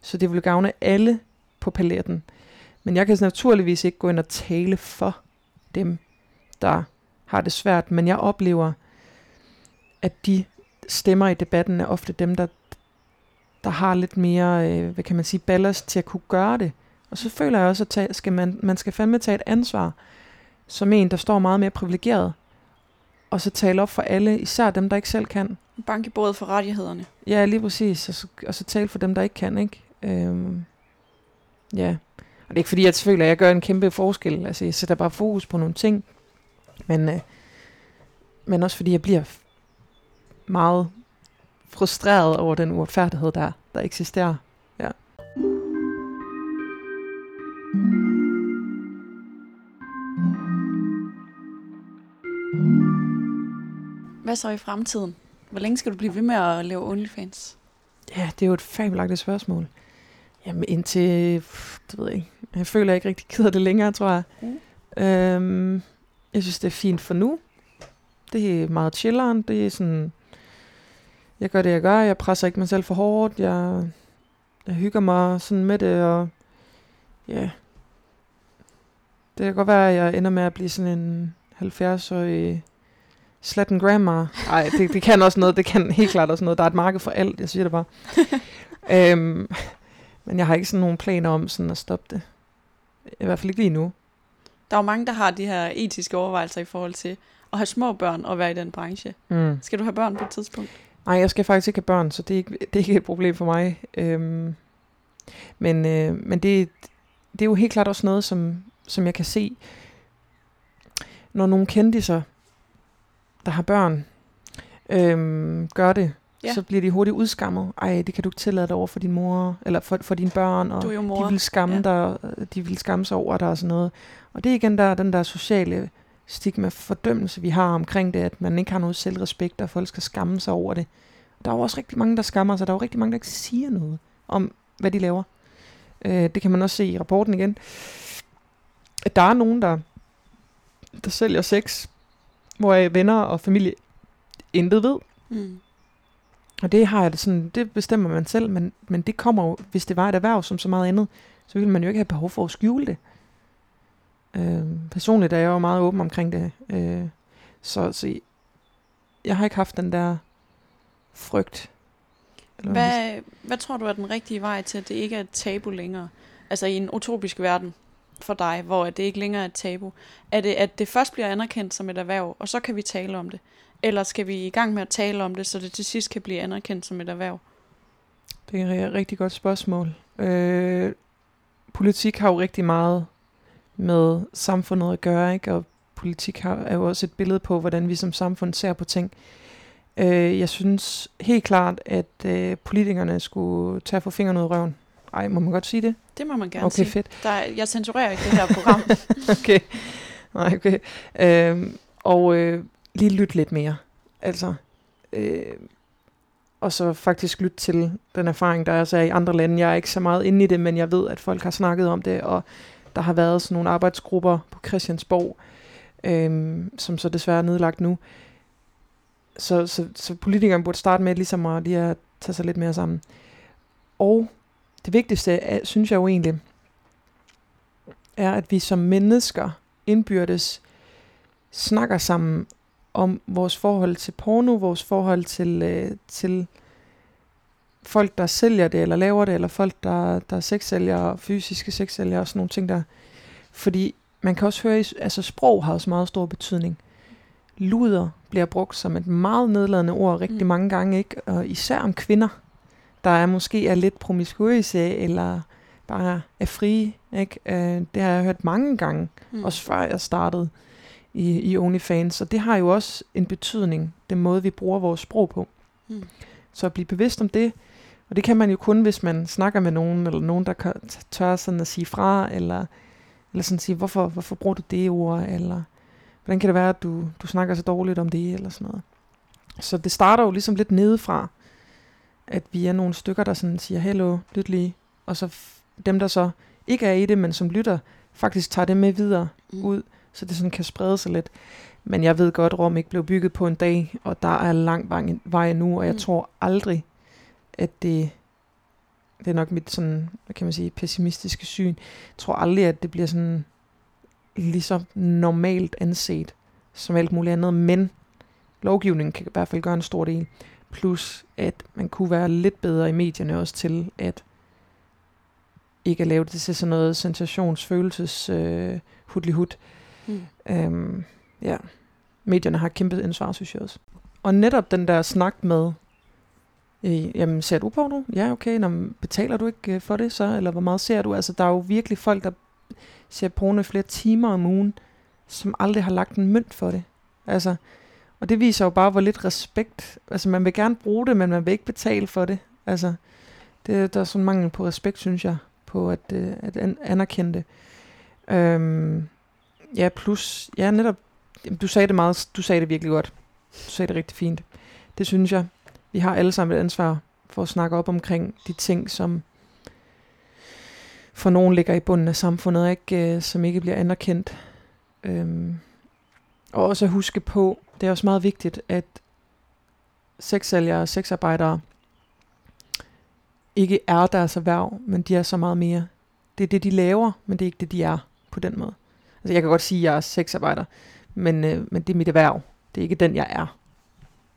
Så det ville gavne alle på paletten. Men jeg kan naturligvis ikke gå ind og tale for dem, der har det svært, men jeg oplever, at de stemmer i debatten er ofte dem, der, der har lidt mere, øh, hvad kan man sige, ballast til at kunne gøre det. Og så føler jeg også, at tage, skal man, man skal fandme tage et ansvar, som en, der står meget mere privilegeret, og så tale op for alle, især dem, der ikke selv kan. Banke bordet for rettighederne. Ja, lige præcis. Og så, og så tale for dem, der ikke kan, ikke? Øhm, ja. Og det er ikke fordi, jeg føler, at jeg gør en kæmpe forskel. Altså, jeg sætter bare fokus på nogle ting. Men, øh, men også fordi, jeg bliver meget frustreret over den uretfærdighed, der, der eksisterer. Hvad så i fremtiden? Hvor længe skal du blive ved med at lave OnlyFans? Ja, det er jo et fabelagtigt spørgsmål. Jamen indtil, det ved jeg ikke. Jeg føler, jeg ikke rigtig gider det længere, tror jeg. Mm. Øhm, jeg synes, det er fint for nu. Det er meget chilleren. Det er sådan, jeg gør det, jeg gør. Jeg presser ikke mig selv for hårdt. Jeg, jeg hygger mig sådan med det, og ja. Det kan godt være, at jeg ender med at blive sådan en 70-årig slatten grandma. Nej, det, det kan også noget. Det kan helt klart også noget. Der er et marked for alt, jeg siger det bare. øhm, men jeg har ikke sådan nogen planer om sådan at stoppe det. I hvert fald ikke lige nu. Der er jo mange, der har de her etiske overvejelser i forhold til at have små børn og være i den branche. Mm. Skal du have børn på et tidspunkt? Nej, jeg skal faktisk ikke have børn, så det er ikke, det er ikke et problem for mig. Øhm, men øh, men det, det er jo helt klart også noget, som, som jeg kan se, når nogle kendiser, der har børn, øhm, gør det, Ja. så bliver de hurtigt udskammet. Ej, det kan du ikke tillade dig over for din mor, eller for, for dine børn, og de vil skamme Ja. ja. dig, de vil skamme sig over dig og sådan noget. Og det er igen der, den der sociale stigma fordømmelse, vi har omkring det, at man ikke har noget selvrespekt, og folk skal skamme sig over det. Der er jo også rigtig mange, der skammer sig. Der er jo rigtig mange, der ikke siger noget om, hvad de laver. Øh, det kan man også se i rapporten igen. At der er nogen, der der sælger sex, hvor venner og familie intet ved. Mm. Og det har jeg det sådan, det bestemmer man selv, men, men det kommer jo, hvis det var et erhverv som så meget andet, så ville man jo ikke have behov for at skjule det. Øh, personligt er jeg jo meget åben omkring det. Øh, så, så jeg har ikke haft den der frygt. Eller hvad, hvad tror du er den rigtige vej til, at det ikke er et tabu længere? Altså i en utopisk verden for dig, hvor det ikke længere er et tabu. Er det, at det først bliver anerkendt som et erhverv, og så kan vi tale om det? Eller skal vi i gang med at tale om det, så det til sidst kan blive anerkendt som et erhverv? Det er et rigtig godt spørgsmål. Øh, politik har jo rigtig meget med samfundet at gøre, ikke? og politik har, er jo også et billede på, hvordan vi som samfund ser på ting. Øh, jeg synes helt klart, at øh, politikerne skulle tage for fingrene ud af røven. Ej, må man godt sige det? Det må man gerne okay, sige. fedt. Der er, jeg censurerer ikke det her program. okay. Nej, okay. Øh, og øh, lige lytte lidt mere. Altså, øh, og så faktisk lytte til den erfaring, der er så i andre lande. Jeg er ikke så meget inde i det, men jeg ved, at folk har snakket om det, og der har været sådan nogle arbejdsgrupper på Christiansborg, øh, som så desværre er nedlagt nu. Så, så, så politikerne burde starte med ligesom at lige at tage sig lidt mere sammen. Og det vigtigste, er, synes jeg jo egentlig, er, at vi som mennesker indbyrdes snakker sammen om vores forhold til porno, vores forhold til, øh, til folk, der sælger det, eller laver det, eller folk, der, der er sexsælgere, fysiske sexsælgere og sådan nogle ting der. Fordi man kan også høre, altså sprog har også meget stor betydning. Luder bliver brugt som et meget nedladende ord rigtig mm. mange gange, ikke? Og især om kvinder, der er måske er lidt promiskuøse, eller bare er frie, ikke? Øh, det har jeg hørt mange gange, mm. også før jeg startede i, i OnlyFans. Så det har jo også en betydning, den måde, vi bruger vores sprog på. Mm. Så at blive bevidst om det, og det kan man jo kun, hvis man snakker med nogen, eller nogen, der tør sådan at sige fra, eller, eller sådan sige, hvorfor, hvorfor bruger du det ord, eller hvordan kan det være, at du, du snakker så dårligt om det, eller sådan noget. Så det starter jo ligesom lidt nedefra, at vi er nogle stykker, der sådan siger, hello, lyt lige, og så dem, der så ikke er i det, men som lytter, faktisk tager det med videre mm. ud, så det sådan kan sprede sig lidt. Men jeg ved godt, at Rom ikke blev bygget på en dag, og der er lang vej nu, og jeg mm. tror aldrig, at det, det er nok mit sådan, hvad kan man sige, pessimistiske syn. Jeg tror aldrig, at det bliver sådan lige så normalt anset som alt muligt andet, men lovgivningen kan i hvert fald gøre en stor del. Plus, at man kunne være lidt bedre i medierne også til at ikke at lave det til sådan noget sensationsfølelses øh, hudlig Mm. Øhm, ja, medierne har kæmpe ansvar, synes jeg også. Og netop den der snak med, øh, jamen ser du på nu? Ja, okay, Nå, betaler du ikke øh, for det så? Eller hvor meget ser du? Altså, der er jo virkelig folk, der ser porno i flere timer om ugen, som aldrig har lagt en mønt for det. Altså, og det viser jo bare, hvor lidt respekt, altså man vil gerne bruge det, men man vil ikke betale for det. Altså, det, der er sådan mangel på respekt, synes jeg, på at, øh, at anerkende det. Øhm, Ja, plus, ja netop, du sagde det meget, du sagde det virkelig godt. Du sagde det rigtig fint. Det synes jeg. Vi har alle sammen et ansvar for at snakke op omkring de ting, som for nogen ligger i bunden af samfundet, ikke, øh, som ikke bliver anerkendt. Øhm, og også at huske på, det er også meget vigtigt, at sexsælgere og sexarbejdere ikke er deres erhverv, men de er så meget mere. Det er det, de laver, men det er ikke det, de er på den måde. Altså, jeg kan godt sige, at jeg er sexarbejder, men, øh, men det er mit erhverv. Det er ikke den, jeg er.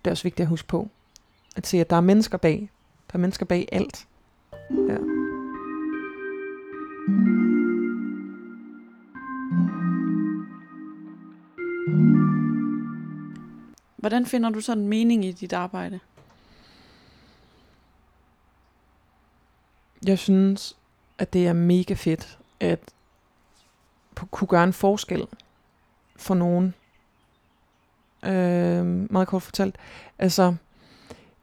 Det er også vigtigt at huske på. At se, at der er mennesker bag. Der er mennesker bag alt. Ja. Hvordan finder du sådan en mening i dit arbejde? Jeg synes, at det er mega fedt, at kunne gøre en forskel for nogen. Øh, meget kort fortalt. Altså,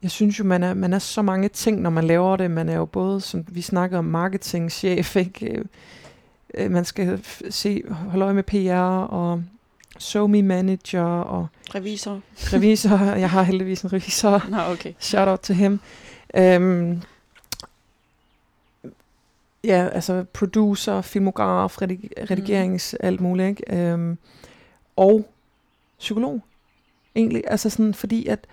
jeg synes jo, man er, man er så mange ting, når man laver det. Man er jo både, som vi snakkede om, marketingchef, ikke? Øh, øh, man skal se, holde øje med PR og SoMe manager og revisor. revisor. Jeg har heldigvis en revisor. Nå, okay. Shout out til ham. Øhm, ja, altså producer, filmograf, redig- redigerings, mm. alt muligt, ikke? Øhm, og psykolog. Egentlig, altså sådan, fordi at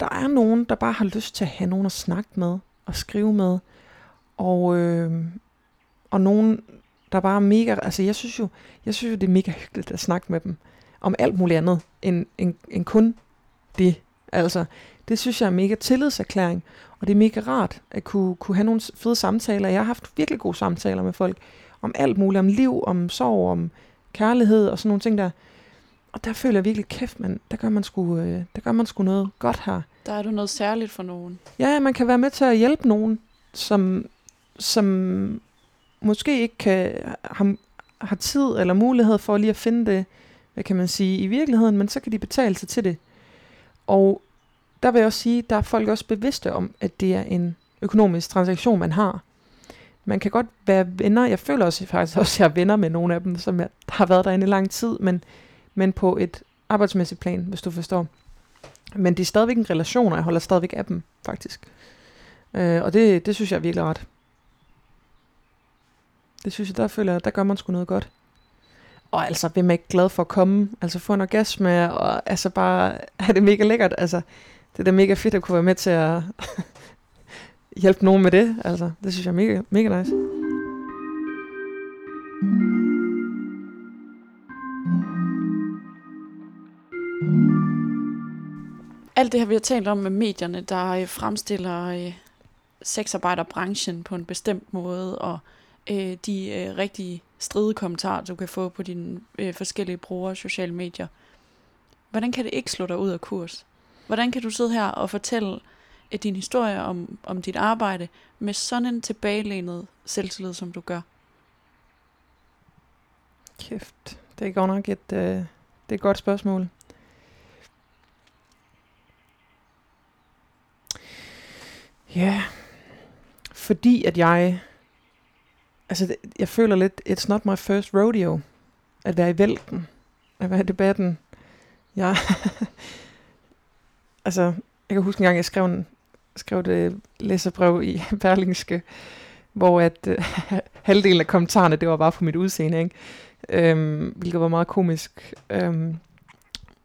der er nogen, der bare har lyst til at have nogen at snakke med og skrive med. Og, øh, og nogen, der bare er mega, altså jeg synes jo, jeg synes jo, det er mega hyggeligt at snakke med dem om alt muligt andet, end, end, end kun det. Altså, det synes jeg er mega tillidserklæring, og det er mega rart at kunne, kunne have nogle fede samtaler. Jeg har haft virkelig gode samtaler med folk om alt muligt, om liv, om sorg, om kærlighed og sådan nogle ting der. Og der føler jeg virkelig, kæft, man, der gør man sgu, øh, der gør man sgu noget godt her. Der er du noget særligt for nogen. Ja, man kan være med til at hjælpe nogen, som, som måske ikke kan, har, har tid eller mulighed for lige at finde det, hvad kan man sige, i virkeligheden, men så kan de betale sig til det. Og der vil jeg også sige, der er folk også bevidste om, at det er en økonomisk transaktion, man har. Man kan godt være venner, jeg føler også faktisk også, at jeg er venner med nogle af dem, som jeg har været derinde i lang tid, men, men på et arbejdsmæssigt plan, hvis du forstår. Men det er stadigvæk en relation, og jeg holder stadigvæk af dem, faktisk. Øh, og det, det synes jeg er virkelig ret. Det synes jeg, der føler jeg, der gør man sgu noget godt. Og altså, hvem er ikke glad for at komme? Altså få en orgasme, og altså bare have det mega lækkert. Altså, det er da mega fedt at kunne være med til at hjælpe nogen med det. Altså, det synes jeg er mega, mega nice. Alt det her, vi har talt om med medierne, der øh, fremstiller øh, sexarbejderbranchen på en bestemt måde, og øh, de øh, rigtige stride kommentarer, du kan få på dine øh, forskellige brugere sociale medier. Hvordan kan det ikke slå dig ud af kurs? Hvordan kan du sidde her og fortælle øh, din historie om, om dit arbejde med sådan en tilbagelænet selvtillid, som du gør? Kæft, det er godt nok et, øh, det er et godt spørgsmål. Ja, fordi at jeg, altså det, jeg føler lidt, it's not my first rodeo, at være i vælten, at være i debatten. Jeg, altså, jeg kan huske en gang, jeg skrev, en, skrev det læserbrev i Berlingske, hvor at øh, halvdelen af kommentarerne, det var bare på mit udseende, ikke? Øhm, hvilket var meget komisk. Øhm,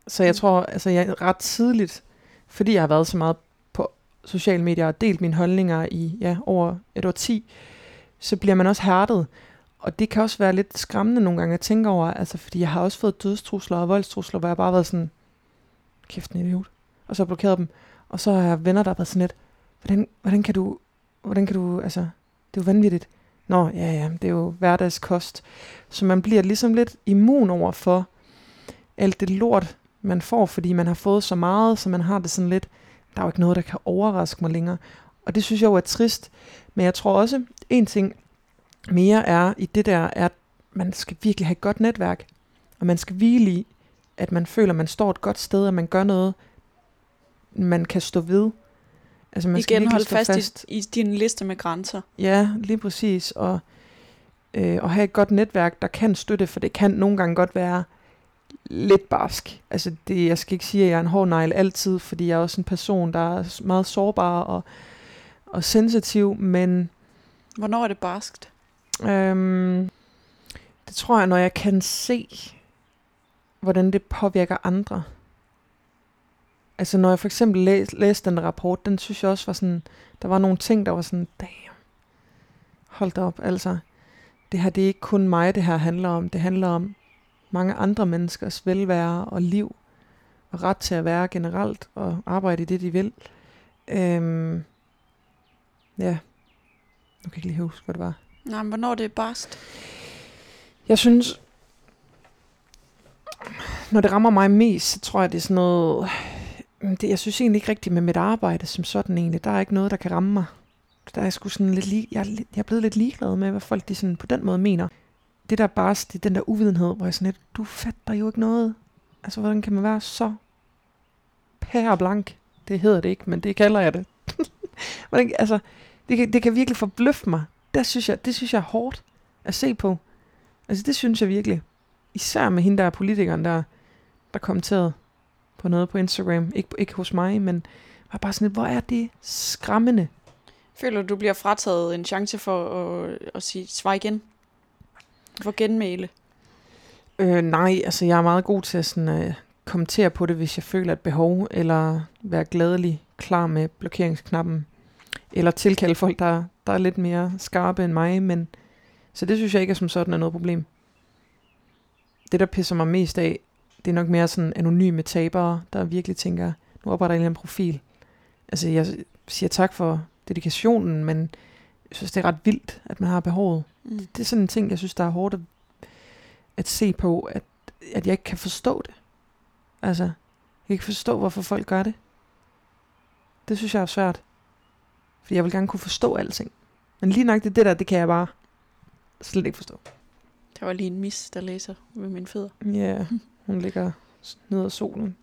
så jeg tror, altså jeg ret tidligt, fordi jeg har været så meget på sociale medier og delt mine holdninger i ja, over et år 10, så bliver man også hærdet. Og det kan også være lidt skræmmende nogle gange at tænke over, altså fordi jeg har også fået dødstrusler og voldstrusler, hvor jeg bare har været sådan, kæft en idiot. Og så blokeret dem. Og så har jeg venner, der har været sådan lidt, hvordan, hvordan kan du, hvordan kan du, altså, det er jo vanvittigt. Nå, ja, ja, det er jo hverdagskost. Så man bliver ligesom lidt immun over for alt det lort, man får, fordi man har fået så meget, så man har det sådan lidt, der er jo ikke noget, der kan overraske mig længere. Og det synes jeg jo er trist. Men jeg tror også, en ting mere er i det der, er, at man skal virkelig have et godt netværk. Og man skal hvile i, at man føler, at man står et godt sted, og man gør noget, man kan stå ved. Altså man Igen holde fast, fast. I, i din liste med grænser. Ja, lige præcis. Og, øh, og have et godt netværk, der kan støtte, for det kan nogle gange godt være lidt barsk. Altså det, jeg skal ikke sige, at jeg er en hård negl altid, fordi jeg er også en person, der er meget sårbar og, og sensitiv, men... Hvornår er det barskt? Øhm, det tror jeg, når jeg kan se, hvordan det påvirker andre. Altså når jeg for eksempel læs, læste den rapport, den synes jeg også var sådan, der var nogle ting, der var sådan, damn, hold op, altså. Det her, det er ikke kun mig, det her handler om. Det handler om mange andre menneskers velvære og liv, og ret til at være generelt, og arbejde i det, de vil. Øhm, ja, nu kan jeg ikke lige huske, hvad det var. Nej, men hvornår det er barst? Jeg synes, når det rammer mig mest, så tror jeg, det er sådan noget... Det, jeg synes egentlig ikke rigtigt med mit arbejde som sådan egentlig. Der er ikke noget, der kan ramme mig. Der er jeg sgu sådan lidt lige, jeg, jeg er blevet lidt ligeglad med, hvad folk de sådan på den måde mener. Det der bare, det den der uvidenhed, hvor jeg sådan lidt, du fatter jo ikke noget. Altså, hvordan kan man være så pæreblank? Det hedder det ikke, men det kalder jeg det. Hvordan, altså, det kan, det kan virkelig forbløffe mig. Der synes jeg, det synes jeg er hårdt at se på. Altså, det synes jeg virkelig. Især med hende der politikeren, der, der kommenterede på noget på Instagram. Ikke, ikke hos mig, men var bare sådan lidt, hvor er det skræmmende. Føler du, du bliver frataget en chance for at, at sige, svar igen? For genmæle? Øh, nej, altså jeg er meget god til at sådan, øh, kommentere på det, hvis jeg føler et behov, eller være gladelig klar med blokeringsknappen, eller tilkalde folk, der, der er lidt mere skarpe end mig, men så det synes jeg ikke er som sådan er noget problem. Det, der pisser mig mest af, det er nok mere sådan anonyme tabere, der virkelig tænker, nu opretter jeg en eller anden profil. Altså jeg siger tak for dedikationen, men jeg synes, det er ret vildt, at man har behovet. Mm. Det er sådan en ting, jeg synes, der er hårdt at, at se på, at, at jeg ikke kan forstå det. Altså, jeg kan ikke forstå, hvorfor folk gør det. Det synes jeg er svært. Fordi jeg vil gerne kunne forstå alting. Men lige nok det, det der, det kan jeg bare slet ikke forstå. Der var lige en mis, der læser ved mine fødder. Ja, yeah, hun ligger ned ad solen.